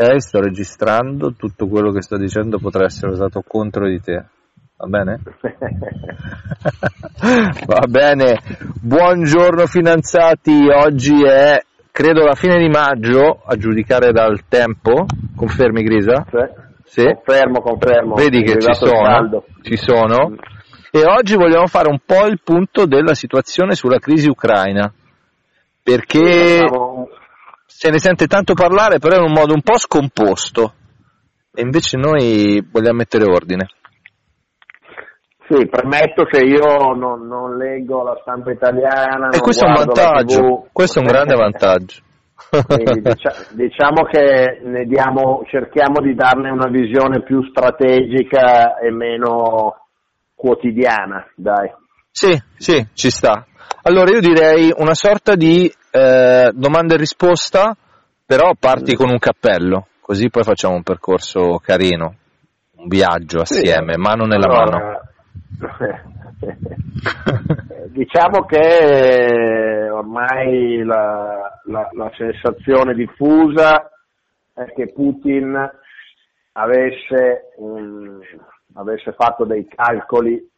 Ok, sto registrando, tutto quello che sto dicendo potrà essere usato contro di te. Va bene? Va bene. Buongiorno finanziati, oggi è credo la fine di maggio, a giudicare dal tempo. Confermi Grisa? Sì. Confermo, confermo. Vedi che ci sono, ci sono. E oggi vogliamo fare un po' il punto della situazione sulla crisi ucraina. Perché se ne sente tanto parlare, però in un modo un po' scomposto. E invece noi vogliamo mettere ordine. Sì, premetto che io non, non leggo la stampa italiana. E questo è un vantaggio, questo è un grande vantaggio. Dicia, diciamo che diamo, cerchiamo di darne una visione più strategica e meno quotidiana, dai. Sì, sì, ci sta. Allora io direi una sorta di eh, domanda e risposta, però parti con un cappello, così poi facciamo un percorso carino, un viaggio assieme, sì. mano nella allora, mano. diciamo che ormai la, la, la sensazione diffusa è che Putin avesse, um, avesse fatto dei calcoli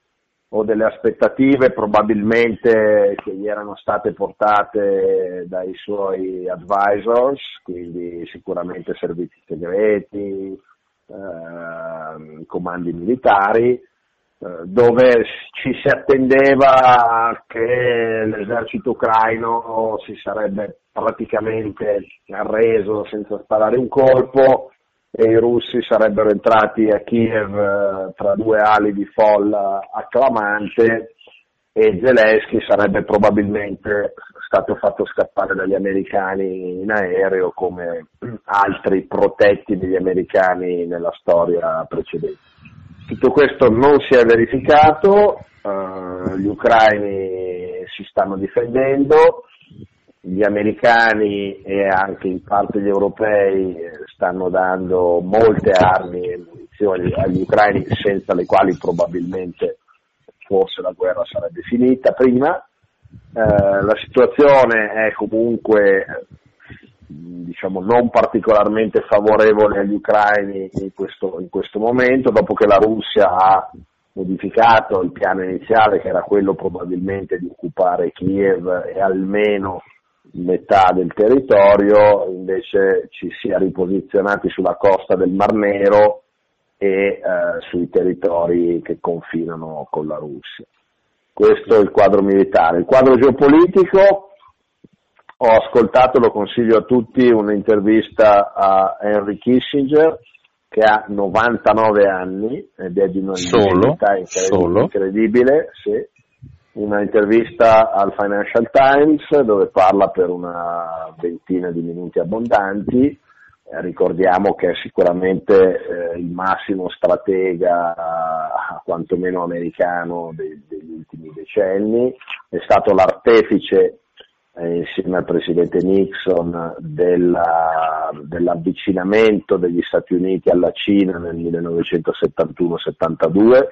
o delle aspettative probabilmente che gli erano state portate dai suoi advisors, quindi sicuramente servizi segreti, eh, comandi militari, eh, dove ci si attendeva che l'esercito ucraino si sarebbe praticamente arreso senza sparare un colpo e i russi sarebbero entrati a Kiev eh, tra due ali di folla acclamante e Zelensky sarebbe probabilmente stato fatto scappare dagli americani in aereo come altri protetti degli americani nella storia precedente. Tutto questo non si è verificato, uh, gli ucraini si stanno difendendo, gli americani e anche in parte gli europei stanno dando molte armi e munizioni agli ucraini senza le quali probabilmente forse la guerra sarebbe finita prima. Eh, la situazione è comunque diciamo, non particolarmente favorevole agli ucraini in questo, in questo momento, dopo che la Russia ha modificato il piano iniziale che era quello probabilmente di occupare Kiev e almeno metà del territorio, invece ci sia riposizionati sulla costa del Mar Nero e eh, sui territori che confinano con la Russia. Questo è il quadro militare. Il quadro geopolitico, ho ascoltato, lo consiglio a tutti, un'intervista a Henry Kissinger che ha 99 anni ed è di una solo, incredibile, incredibile sì una intervista al Financial Times dove parla per una ventina di minuti abbondanti. Eh, ricordiamo che è sicuramente eh, il massimo stratega, eh, quantomeno americano, de- degli ultimi decenni, è stato l'artefice eh, insieme al presidente Nixon della, dell'avvicinamento degli Stati Uniti alla Cina nel 1971-72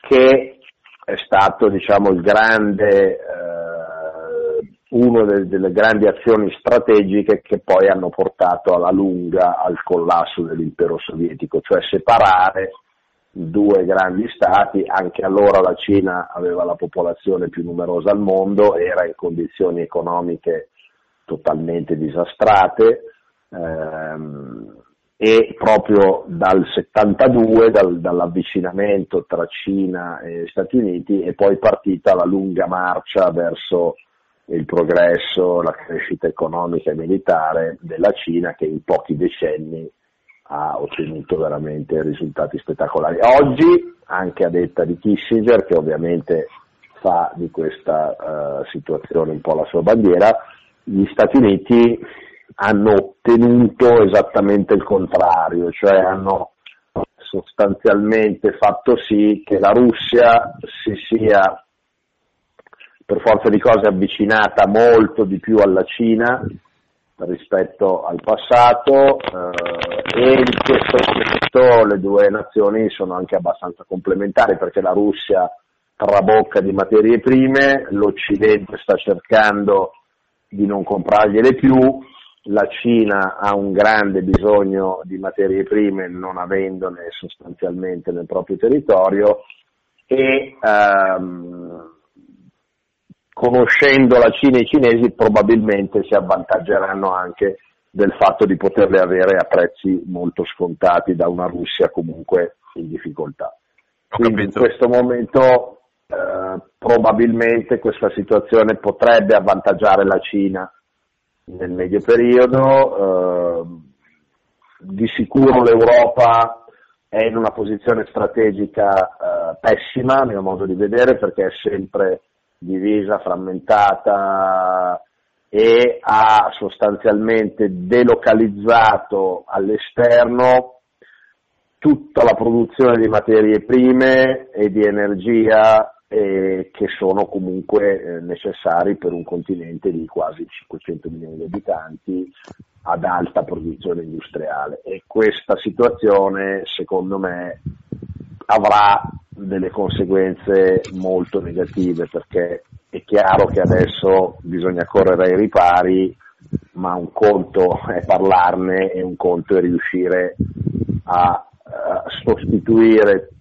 che è stato diciamo, grande, eh, una delle, delle grandi azioni strategiche che poi hanno portato alla lunga al collasso dell'impero sovietico, cioè separare due grandi stati, anche allora la Cina aveva la popolazione più numerosa al mondo, era in condizioni economiche totalmente disastrate, ehm, e proprio dal 72, dal, dall'avvicinamento tra Cina e Stati Uniti, è poi partita la lunga marcia verso il progresso, la crescita economica e militare della Cina che in pochi decenni ha ottenuto veramente risultati spettacolari. Oggi, anche a detta di Kissinger, che ovviamente fa di questa uh, situazione un po' la sua bandiera, gli Stati Uniti hanno ottenuto esattamente il contrario, cioè hanno sostanzialmente fatto sì che la Russia si sia per forza di cose avvicinata molto di più alla Cina rispetto al passato eh, e in questo momento le due nazioni sono anche abbastanza complementari perché la Russia trabocca di materie prime, l'Occidente sta cercando di non comprargliele più la Cina ha un grande bisogno di materie prime non avendone sostanzialmente nel proprio territorio e ehm, conoscendo la Cina e i cinesi probabilmente si avvantaggeranno anche del fatto di poterle avere a prezzi molto scontati da una Russia comunque in difficoltà. Quindi in questo momento eh, probabilmente questa situazione potrebbe avvantaggiare la Cina nel medio periodo, eh, di sicuro l'Europa è in una posizione strategica eh, pessima, a mio modo di vedere, perché è sempre divisa, frammentata e ha sostanzialmente delocalizzato all'esterno tutta la produzione di materie prime e di energia eh, che sono comunque eh, necessari per un continente di quasi 500 milioni di abitanti ad alta produzione industriale. E questa situazione secondo me avrà delle conseguenze molto negative perché è chiaro che adesso bisogna correre ai ripari ma un conto è parlarne e un conto è riuscire a eh, sostituire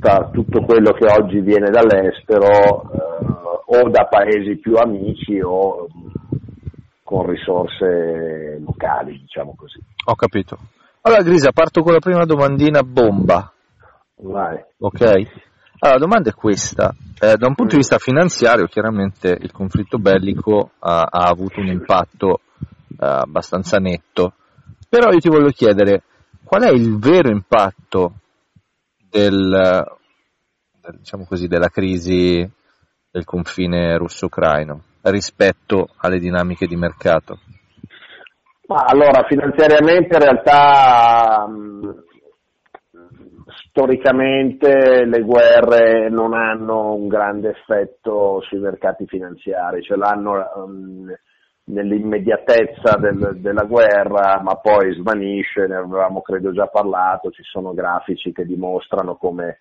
tutta, tutto quello che oggi viene dall'estero eh, o da paesi più amici o con risorse locali, diciamo così. Ho capito. Allora Grisa, parto con la prima domandina bomba. Vai. Ok? Allora, la domanda è questa. Eh, da un punto di vista finanziario, chiaramente il conflitto bellico ha, ha avuto un impatto eh, abbastanza netto, però io ti voglio chiedere, qual è il vero impatto del, diciamo così, della crisi del confine russo-ucraino rispetto alle dinamiche di mercato? Ma allora, finanziariamente in realtà mh, storicamente le guerre non hanno un grande effetto sui mercati finanziari, ce l'hanno um, nell'immediatezza del, della guerra, ma poi svanisce, ne avevamo credo già parlato, ci sono grafici che dimostrano come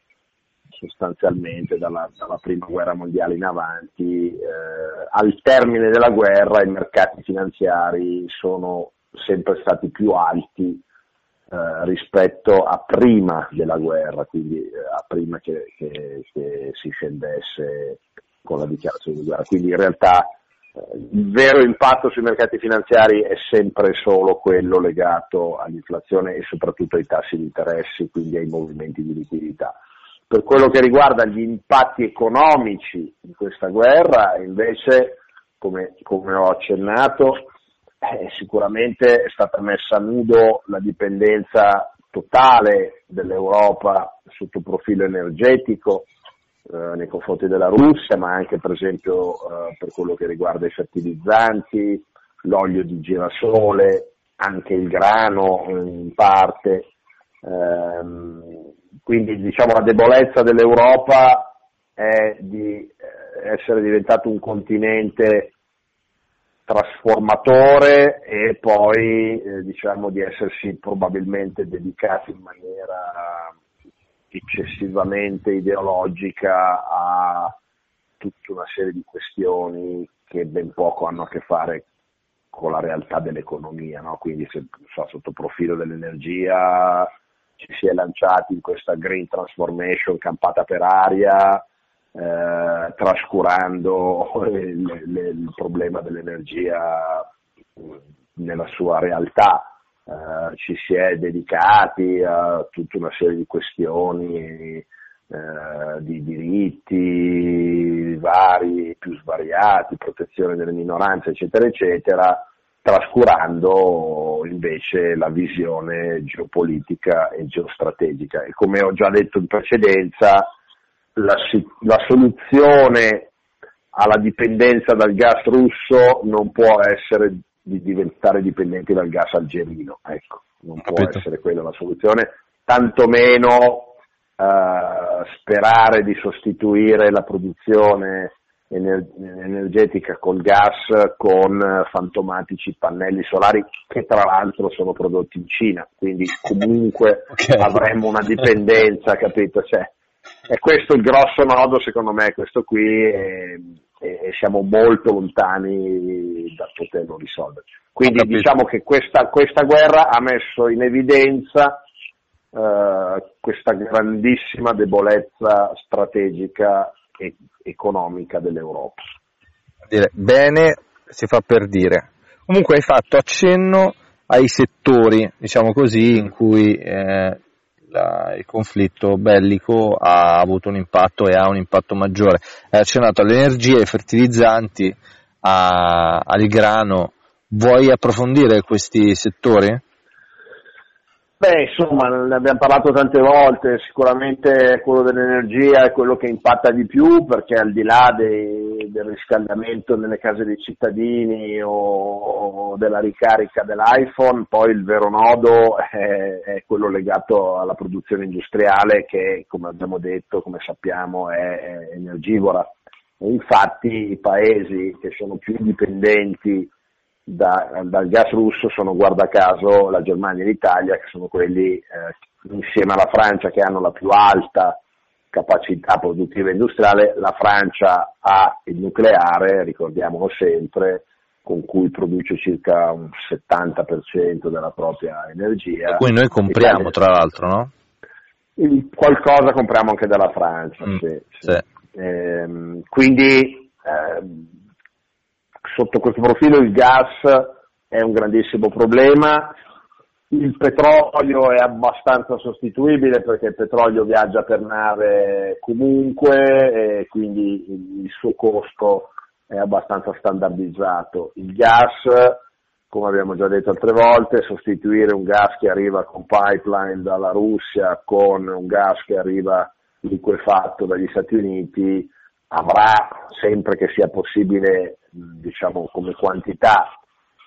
sostanzialmente dalla, dalla prima guerra mondiale in avanti, eh, al termine della guerra i mercati finanziari sono sempre stati più alti eh, rispetto a prima della guerra, quindi eh, a prima che, che, che si scendesse con la dichiarazione di guerra. Quindi in realtà il vero impatto sui mercati finanziari è sempre solo quello legato all'inflazione e soprattutto ai tassi di interessi, quindi ai movimenti di liquidità. Per quello che riguarda gli impatti economici di questa guerra, invece, come, come ho accennato, eh, sicuramente è stata messa a nudo la dipendenza totale dell'Europa sotto profilo energetico, eh, nei confronti della Russia, ma anche per esempio eh, per quello che riguarda i fertilizzanti, l'olio di girasole, anche il grano in parte. Ehm, quindi diciamo la debolezza dell'Europa è di eh, essere diventato un continente trasformatore e poi eh, diciamo di essersi probabilmente dedicato in maniera eccessivamente ideologica a tutta una serie di questioni che ben poco hanno a che fare con la realtà dell'economia, no? quindi se, so, sotto profilo dell'energia ci si è lanciati in questa green transformation campata per aria, eh, trascurando il, il, il problema dell'energia nella sua realtà eh, ci si è dedicati a tutta una serie di questioni, eh, di diritti vari, più svariati, protezione delle minoranze, eccetera, eccetera, trascurando invece la visione geopolitica e geostrategica. E come ho già detto in precedenza, la, la soluzione alla dipendenza dal gas russo non può essere di diventare dipendenti dal gas algerino, ecco, non può essere quella la soluzione, tantomeno eh, sperare di sostituire la produzione ener- energetica col gas con fantomatici pannelli solari che tra l'altro sono prodotti in Cina, quindi comunque okay. avremmo una dipendenza, capito? Cioè, è questo il grosso nodo secondo me, questo qui. E, e, siamo molto lontani da poterlo risolvere. Quindi diciamo che questa, questa, guerra ha messo in evidenza eh, questa grandissima debolezza strategica e economica dell'Europa. Bene, si fa per dire. Comunque hai fatto accenno ai settori, diciamo così, in cui eh, la, il conflitto bellico ha avuto un impatto e ha un impatto maggiore. Hai accennato all'energia, ai fertilizzanti, a, al grano. Vuoi approfondire questi settori? Beh, insomma, ne abbiamo parlato tante volte, sicuramente quello dell'energia è quello che impatta di più perché al di là dei, del riscaldamento nelle case dei cittadini o, o, della ricarica dell'iPhone, poi il vero nodo è, è, quello legato alla produzione industriale che, come abbiamo detto, come sappiamo, è, è energivora. E infatti i paesi che sono più dipendenti da, dal gas russo sono guarda caso la Germania e l'Italia che sono quelli eh, insieme alla Francia che hanno la più alta capacità produttiva industriale, la Francia ha il nucleare, ricordiamolo sempre, con cui produce circa un 70% della propria energia. E cui noi compriamo tra l'altro, no? Qualcosa compriamo anche dalla Francia, mm, sì, sì. Sì. Ehm, quindi eh, sotto questo profilo il gas è un grandissimo problema, il petrolio è abbastanza sostituibile perché il petrolio viaggia per nave comunque e quindi il suo costo è abbastanza standardizzato. Il gas, come abbiamo già detto altre volte, sostituire un gas che arriva con pipeline dalla Russia con un gas che arriva liquefatto dagli Stati Uniti avrà sempre che sia possibile diciamo come quantità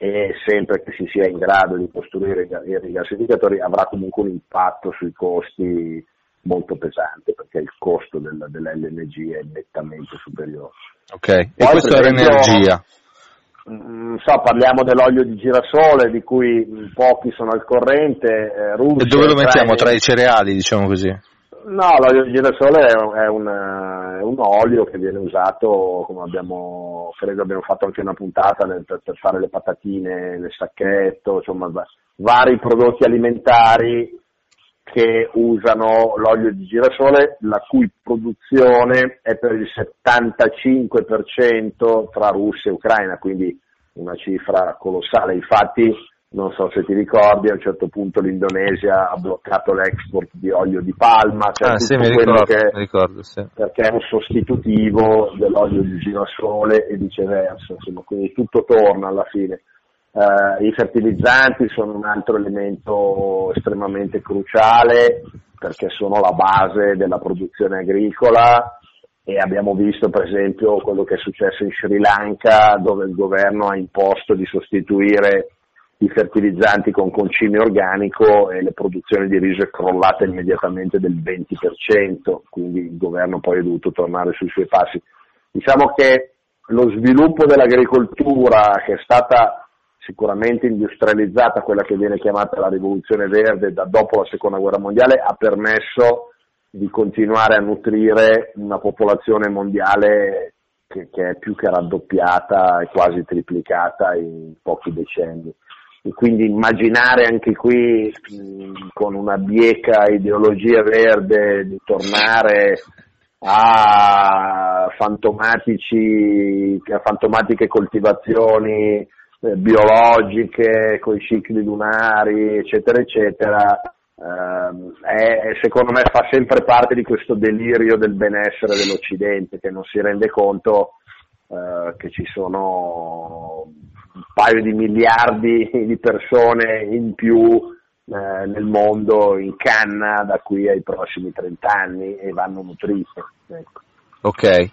e sempre che si sia in grado di costruire i rigassificatori avrà comunque un impatto sui costi molto pesante perché il costo del, dell'LNG è nettamente superiore. Ok, Poi, e questa è l'energia. Mm, so, parliamo dell'olio di girasole di cui pochi sono al corrente. Eh, Russia, e dove lo mettiamo? Tra i cereali, diciamo così? No, l'olio di girasole è, un, è, un, olio che viene usato, come abbiamo, credo abbiamo fatto anche una puntata nel, per, per, fare le patatine nel sacchetto, insomma vari prodotti alimentari che usano l'olio di girasole, la cui produzione è per il 75% tra Russia e Ucraina, quindi una cifra colossale. Infatti non so se ti ricordi, a un certo punto l'Indonesia ha bloccato l'export di olio di palma, cioè ah, sì, ricordo, che, ricordo sì. perché è un sostitutivo dell'olio di girasole e viceversa, insomma, quindi tutto torna alla fine. Uh, I fertilizzanti sono un altro elemento estremamente cruciale perché sono la base della produzione agricola e abbiamo visto per esempio quello che è successo in Sri Lanka dove il governo ha imposto di sostituire i fertilizzanti con concime organico e le produzioni di riso è crollata immediatamente del 20%, quindi il governo poi è dovuto tornare sui suoi passi. Diciamo che lo sviluppo dell'agricoltura che è stata sicuramente industrializzata, quella che viene chiamata la rivoluzione verde da dopo la seconda guerra mondiale, ha permesso di continuare a nutrire una popolazione mondiale che, che è più che raddoppiata e quasi triplicata in pochi decenni e quindi immaginare anche qui mh, con una bieca ideologia verde di tornare a a fantomatiche coltivazioni eh, biologiche con i cicli lunari, eccetera, eccetera, eh, secondo me fa sempre parte di questo delirio del benessere dell'Occidente che non si rende conto eh, che ci sono un paio di miliardi di persone in più eh, nel mondo in canna da qui ai prossimi 30 anni e vanno nutrite. Ecco. Ok,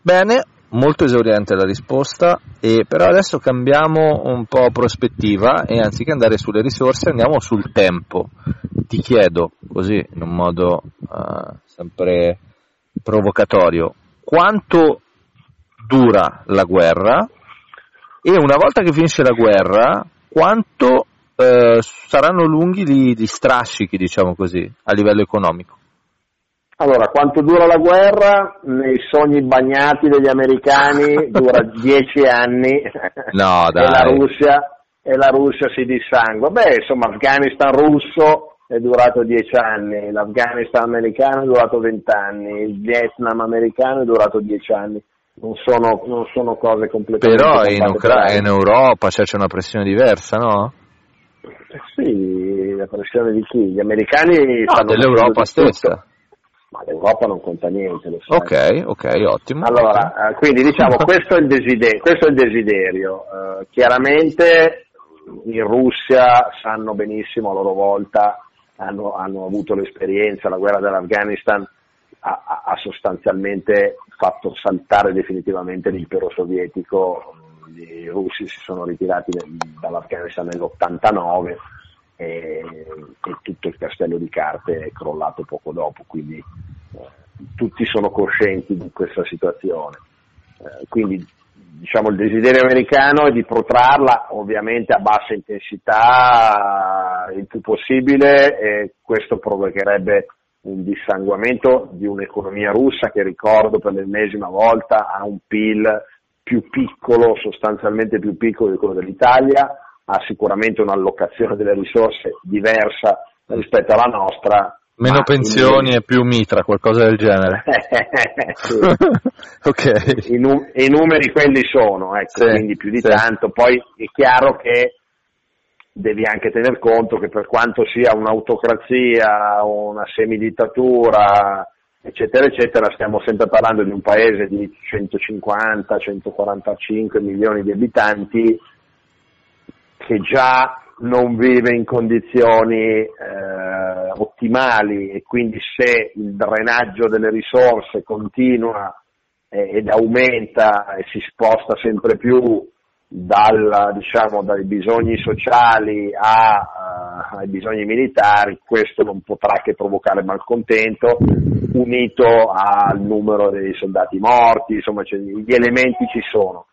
bene, molto esauriente la risposta, e però adesso cambiamo un po' prospettiva e anziché andare sulle risorse andiamo sul tempo. Ti chiedo, così in un modo uh, sempre provocatorio, quanto dura la guerra e una volta che finisce la guerra, quanto eh, saranno lunghi gli, gli strascichi, diciamo così, a livello economico? Allora, quanto dura la guerra? Nei sogni bagnati degli americani dura dieci anni no, dai. e, la Russia, e la Russia si dissangua. Beh, insomma, Afghanistan russo è durato dieci anni, l'Afghanistan americano è durato vent'anni, il Vietnam americano è durato dieci anni. Non sono, non sono cose completamente Però in, Ucra- in Europa cioè, c'è una pressione diversa, no? Eh sì, la pressione di chi? Gli americani no, dell'Europa stessa ma l'Europa non conta niente, lo sai. Ok, ok, ottimo. Allora, eh, quindi diciamo questo è il desiderio. Questo è il desiderio. Uh, chiaramente in Russia sanno benissimo a loro volta, hanno, hanno avuto l'esperienza, la guerra dell'Afghanistan ha, ha, sostanzialmente fatto saltare definitivamente l'impero sovietico, i russi si sono ritirati dall'Afghanistan nell'89 e, e tutto il castello di carte è crollato poco dopo, quindi eh, tutti sono coscienti di questa situazione. Eh, quindi diciamo, il desiderio americano è di protrarla ovviamente a bassa intensità il più possibile e questo provocherebbe un dissanguamento di un'economia russa che ricordo per l'ennesima volta ha un PIL più piccolo, sostanzialmente più piccolo di quello dell'Italia, ha sicuramente un'allocazione delle risorse diversa rispetto alla nostra. Meno pensioni in... e più mitra, qualcosa del genere. ok. I, num- I, numeri quelli sono, ecco, sì, quindi più di sì. tanto. Poi è chiaro che devi anche tener conto che per quanto sia un'autocrazia, una semidittatura, eccetera, eccetera, stiamo sempre parlando di un paese di 150-145 milioni di abitanti che già non vive in condizioni eh, ottimali e quindi se il drenaggio delle risorse continua eh, ed aumenta e si sposta sempre più dal, diciamo, dai bisogni sociali a, uh, ai bisogni militari, questo non potrà che provocare malcontento, unito al numero dei soldati morti, insomma cioè, gli elementi ci sono.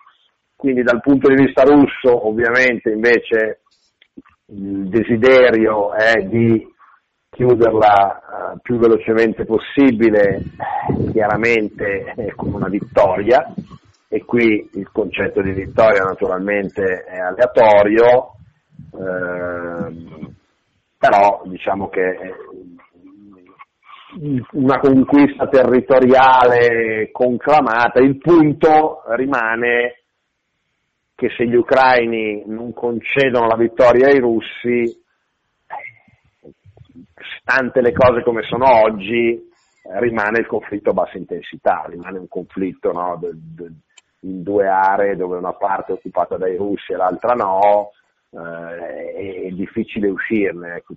Quindi dal punto di vista russo ovviamente invece il desiderio è di chiuderla uh, più velocemente possibile, chiaramente eh, con una vittoria e qui il concetto di vittoria naturalmente è aleatorio, eh, però diciamo che una conquista territoriale conclamata, il punto rimane che se gli ucraini non concedono la vittoria ai russi, stante le cose come sono oggi, rimane il conflitto a bassa intensità, rimane un conflitto no, de, de, in due aree dove una parte è occupata dai russi e l'altra no, eh, è, difficile uscirne. Ecco.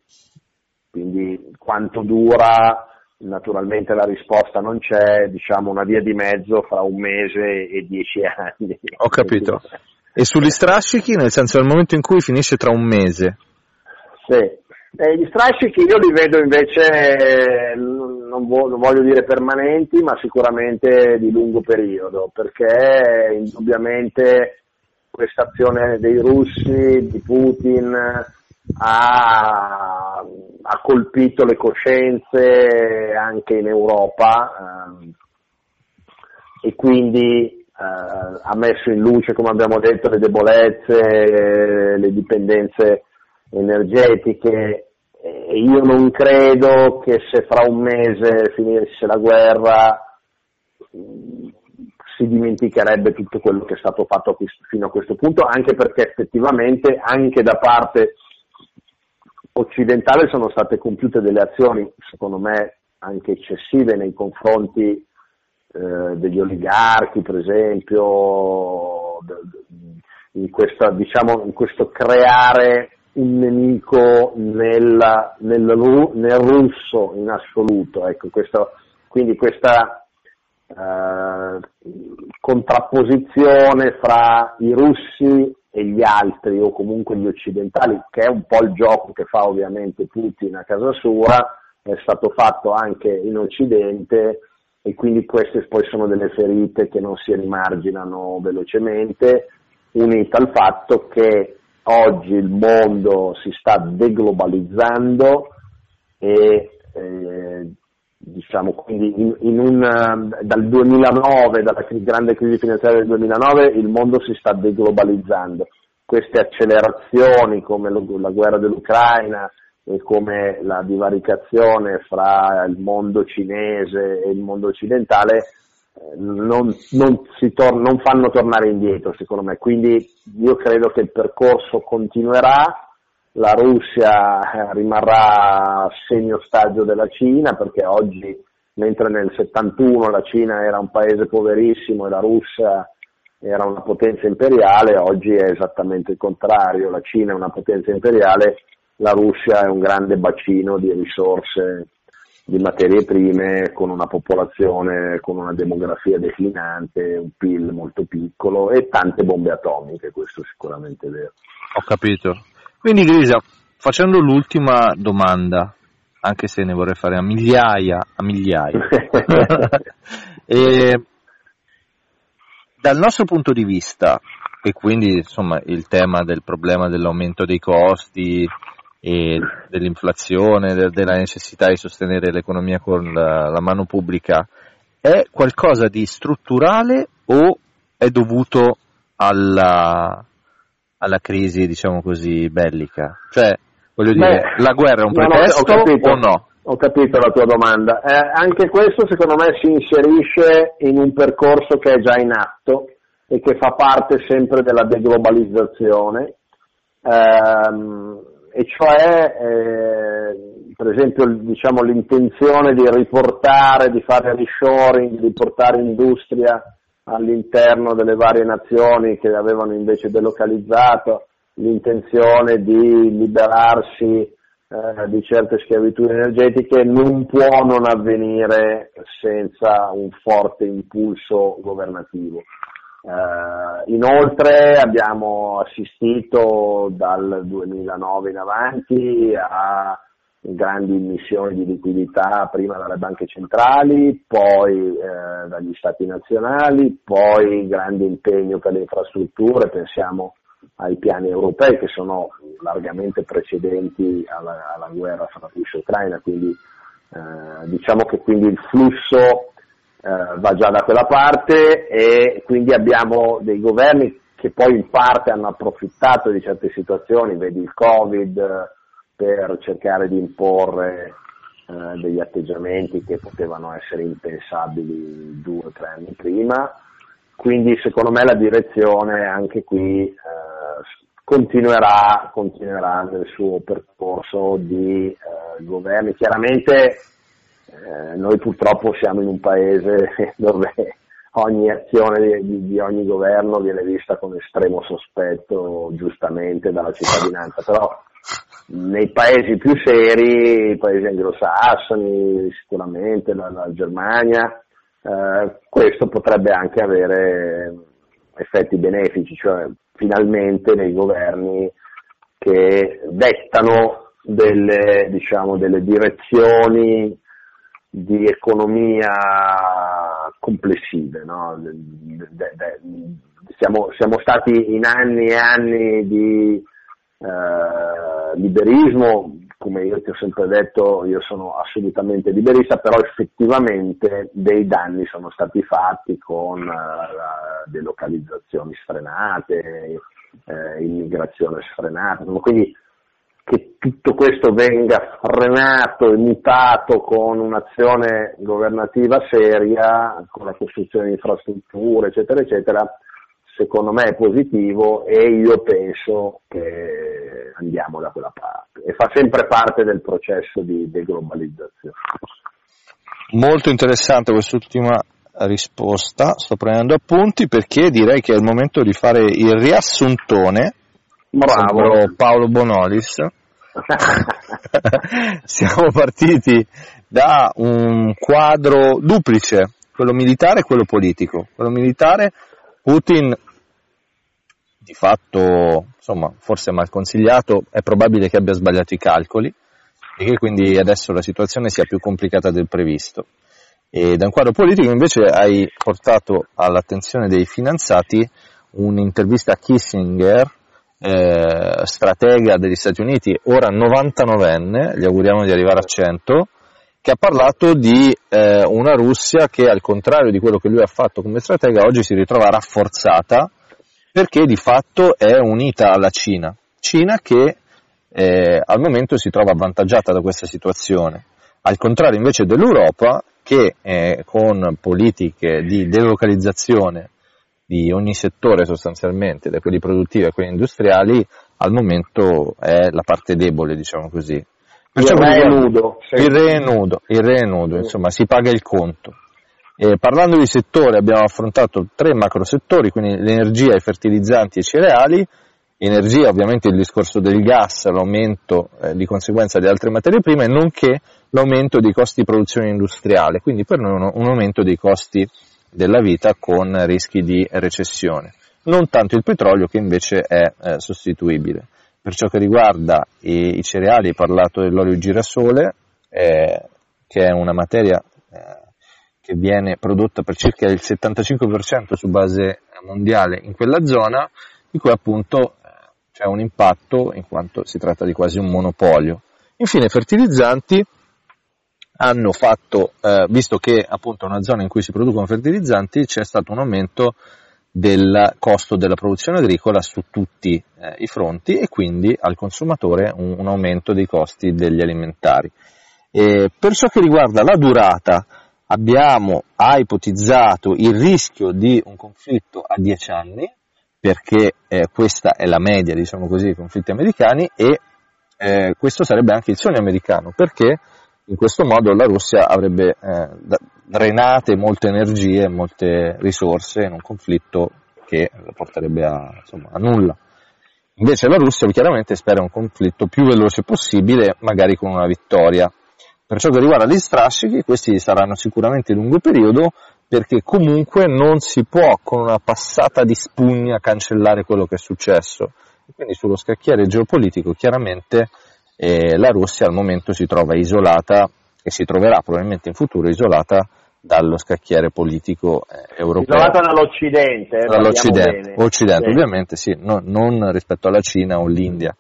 Quindi quanto dura, naturalmente la risposta non c'è, diciamo una via di mezzo fra un mese e dieci anni. Ho capito. E sugli strascichi, nel senso nel momento in cui finisce tra un mese? Sì, eh, gli strascichi io li vedo invece, non, voglio dire permanenti, ma sicuramente di lungo periodo, perché indubbiamente questa azione dei russi, di Putin, ha, ha colpito le coscienze anche in Europa eh, e quindi eh, ha messo in luce, come abbiamo detto, le debolezze, eh, le dipendenze energetiche e io non credo che se fra un mese finisse la guerra mm, si dimenticherebbe tutto quello che è stato fatto fino a questo punto, anche perché effettivamente anche da parte occidentale sono state compiute delle azioni, secondo me, anche eccessive nei confronti eh, degli oligarchi, per esempio, in, questa, diciamo, in questo creare un nemico nel, nel, nel russo in assoluto. Ecco, questo, quindi questa eh, contrapposizione fra i russi e gli altri o comunque gli occidentali, che è un po' il gioco che fa ovviamente Putin a casa sua, è stato fatto anche in Occidente e quindi queste poi sono delle ferite che non si rimarginano velocemente, unita al fatto che oggi il mondo si sta deglobalizzando e eh, diciamo, quindi in, in un, dal 2009, dalla grande crisi finanziaria del 2009, il mondo si sta deglobalizzando. Queste accelerazioni come lo, la guerra dell'Ucraina e come la divaricazione fra il mondo cinese e il mondo occidentale eh, non, non, tor- non fanno tornare indietro secondo me, quindi io credo che il percorso continuerà, la Russia eh, rimarrà segno ostaggio della Cina perché oggi, mentre nel 71 la Cina era un paese poverissimo e la Russia era una potenza imperiale, oggi è esattamente il contrario, la Cina è una potenza imperiale, la Russia è un grande bacino di risorse di materie prime con una popolazione, con una demografia declinante, un PIL molto piccolo e tante bombe atomiche, questo sicuramente è vero. Ho capito. Quindi Grisa, facendo l'ultima domanda, anche se ne vorrei fare a migliaia, a migliaia. e, dal nostro punto di vista, e quindi insomma il tema del problema dell'aumento dei costi e dell'inflazione, de, della necessità di sostenere l'economia con la, la mano pubblica, è qualcosa di strutturale o è dovuto alla, alla crisi, diciamo così, bellica? Cioè, voglio dire, la guerra è un pretesto no, no, o no? Ho capito la tua domanda. Eh, anche questo secondo me si inserisce in un percorso che è già in atto e che fa parte sempre della deglobalizzazione, ehm, e cioè eh, per esempio diciamo, l'intenzione di riportare, di fare reshoring, di portare industria all'interno delle varie nazioni che avevano invece delocalizzato, l'intenzione di liberarsi eh, di certe schiavitù energetiche non può non avvenire senza un forte impulso governativo. Eh, inoltre abbiamo assistito dal 2009 in avanti a grandi emissioni di liquidità prima dalle banche centrali, poi eh, dagli stati nazionali, poi grande impegno per le infrastrutture, pensiamo ai piani europei che sono largamente precedenti alla, alla guerra fra Russia e Ucraina, quindi eh, diciamo che quindi il flusso eh, va già da quella parte e quindi abbiamo dei governi che poi in parte hanno approfittato di certe situazioni, vedi il Covid, per cercare di imporre eh, degli atteggiamenti che potevano essere impensabili due o tre anni prima. Quindi secondo me la direzione anche qui eh, continuerà, continuerà, nel suo percorso di eh, governi. Chiaramente eh, noi purtroppo siamo in un paese dove ogni azione di, di, ogni governo viene vista con estremo sospetto, giustamente, dalla cittadinanza, però nei paesi più seri, i paesi anglosassoni, sicuramente la, la Germania, eh, questo potrebbe anche avere effetti benefici, cioè finalmente dei governi che dettano delle, diciamo, delle direzioni di economia complessive. No? De, de, siamo, siamo, stati in anni e anni di eh, liberismo, come io ti ho sempre detto, io sono assolutamente liberista, però effettivamente dei danni sono stati fatti con eh, delocalizzazioni sfrenate, eh, immigrazione sfrenata, quindi che tutto questo venga frenato e mutato con un'azione governativa seria, con la costruzione di infrastrutture, eccetera, eccetera, secondo me è positivo e io penso che andiamo da quella parte e fa sempre parte del processo di deglobalizzazione. Molto interessante quest'ultima risposta, sto prendendo appunti perché direi che è il momento di fare il riassuntone. Bravo Paolo Bonolis. Siamo partiti da un quadro duplice, quello militare e quello politico. Quello militare Putin di fatto, insomma, forse mal consigliato, è probabile che abbia sbagliato i calcoli e che quindi adesso la situazione sia più complicata del previsto. E da un quadro politico invece hai portato all'attenzione dei finanziati un'intervista a Kissinger, eh, stratega degli Stati Uniti, ora 99enne, gli auguriamo di arrivare a 100, che ha parlato di eh, una Russia che al contrario di quello che lui ha fatto come stratega oggi si ritrova rafforzata perché di fatto è unita alla Cina, Cina che eh, al momento si trova avvantaggiata da questa situazione, al contrario invece dell'Europa che eh, con politiche di delocalizzazione di ogni settore sostanzialmente, da quelli produttivi a quelli industriali, al momento è la parte debole, diciamo così. Perciò il re è nudo. Il re è nudo, il re è nudo, insomma, si paga il conto. E parlando di settori abbiamo affrontato tre macro settori, quindi l'energia, i fertilizzanti e i cereali. Energia ovviamente il discorso del gas, l'aumento eh, di conseguenza di altre materie prime, nonché l'aumento dei costi di produzione industriale, quindi per noi un, un aumento dei costi della vita con rischi di recessione. Non tanto il petrolio che invece è eh, sostituibile. Per ciò che riguarda i, i cereali, hai parlato dell'olio girasole, eh, che è una materia eh, che viene prodotta per circa il 75% su base mondiale in quella zona, di cui appunto eh, c'è un impatto in quanto si tratta di quasi un monopolio. Infine, fertilizzanti hanno fatto, eh, visto che appunto è una zona in cui si producono fertilizzanti, c'è stato un aumento del costo della produzione agricola su tutti eh, i fronti e quindi al consumatore un, un aumento dei costi degli alimentari. E per ciò che riguarda la durata, abbiamo ha ipotizzato il rischio di un conflitto a 10 anni, perché eh, questa è la media, diciamo così, dei conflitti americani e eh, questo sarebbe anche il sogno americano, perché in questo modo la Russia avrebbe eh, drenate molte energie e molte risorse in un conflitto che la porterebbe a, insomma, a nulla. Invece la Russia chiaramente spera un conflitto più veloce possibile, magari con una vittoria. Per ciò che riguarda gli strascichi, questi saranno sicuramente lungo periodo, perché comunque non si può con una passata di spugna cancellare quello che è successo. Quindi sullo scacchiere geopolitico chiaramente eh, la Russia al momento si trova isolata e si troverà probabilmente in futuro isolata dallo scacchiere politico eh, europeo. Isolata dall'Occidente. Eh, dall'Occidente, Occidente sì. ovviamente sì, no, non rispetto alla Cina o l'India,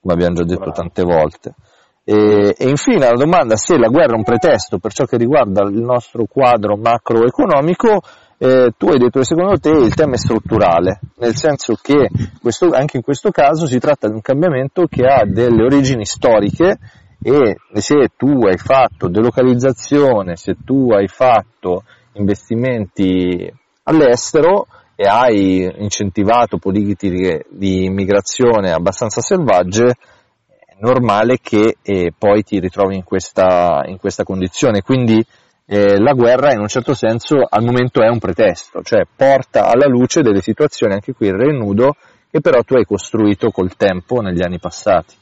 come abbiamo già detto Bravo. tante volte. E, e, infine la domanda se la guerra è un pretesto per ciò che riguarda il nostro quadro macroeconomico, eh, tu hai detto che secondo te il tema è strutturale, nel senso che questo, anche in questo caso si tratta di un cambiamento che ha delle origini storiche e se tu hai fatto delocalizzazione, se tu hai fatto investimenti all'estero e hai incentivato politiche di immigrazione abbastanza selvagge, è normale che eh, poi ti ritrovi in questa, in questa condizione. Quindi eh, la guerra in un certo senso al momento è un pretesto, cioè porta alla luce delle situazioni, anche qui il re nudo, che però tu hai costruito col tempo negli anni passati.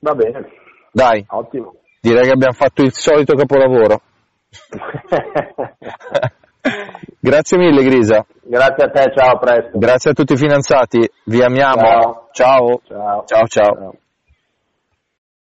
Va bene. Dai. Ottimo. Direi che abbiamo fatto il solito capolavoro. Grazie mille Grisa. Grazie a te, ciao, a presto. Grazie a tutti i finanziati, vi amiamo. Ciao. Ciao, ciao. ciao. ciao.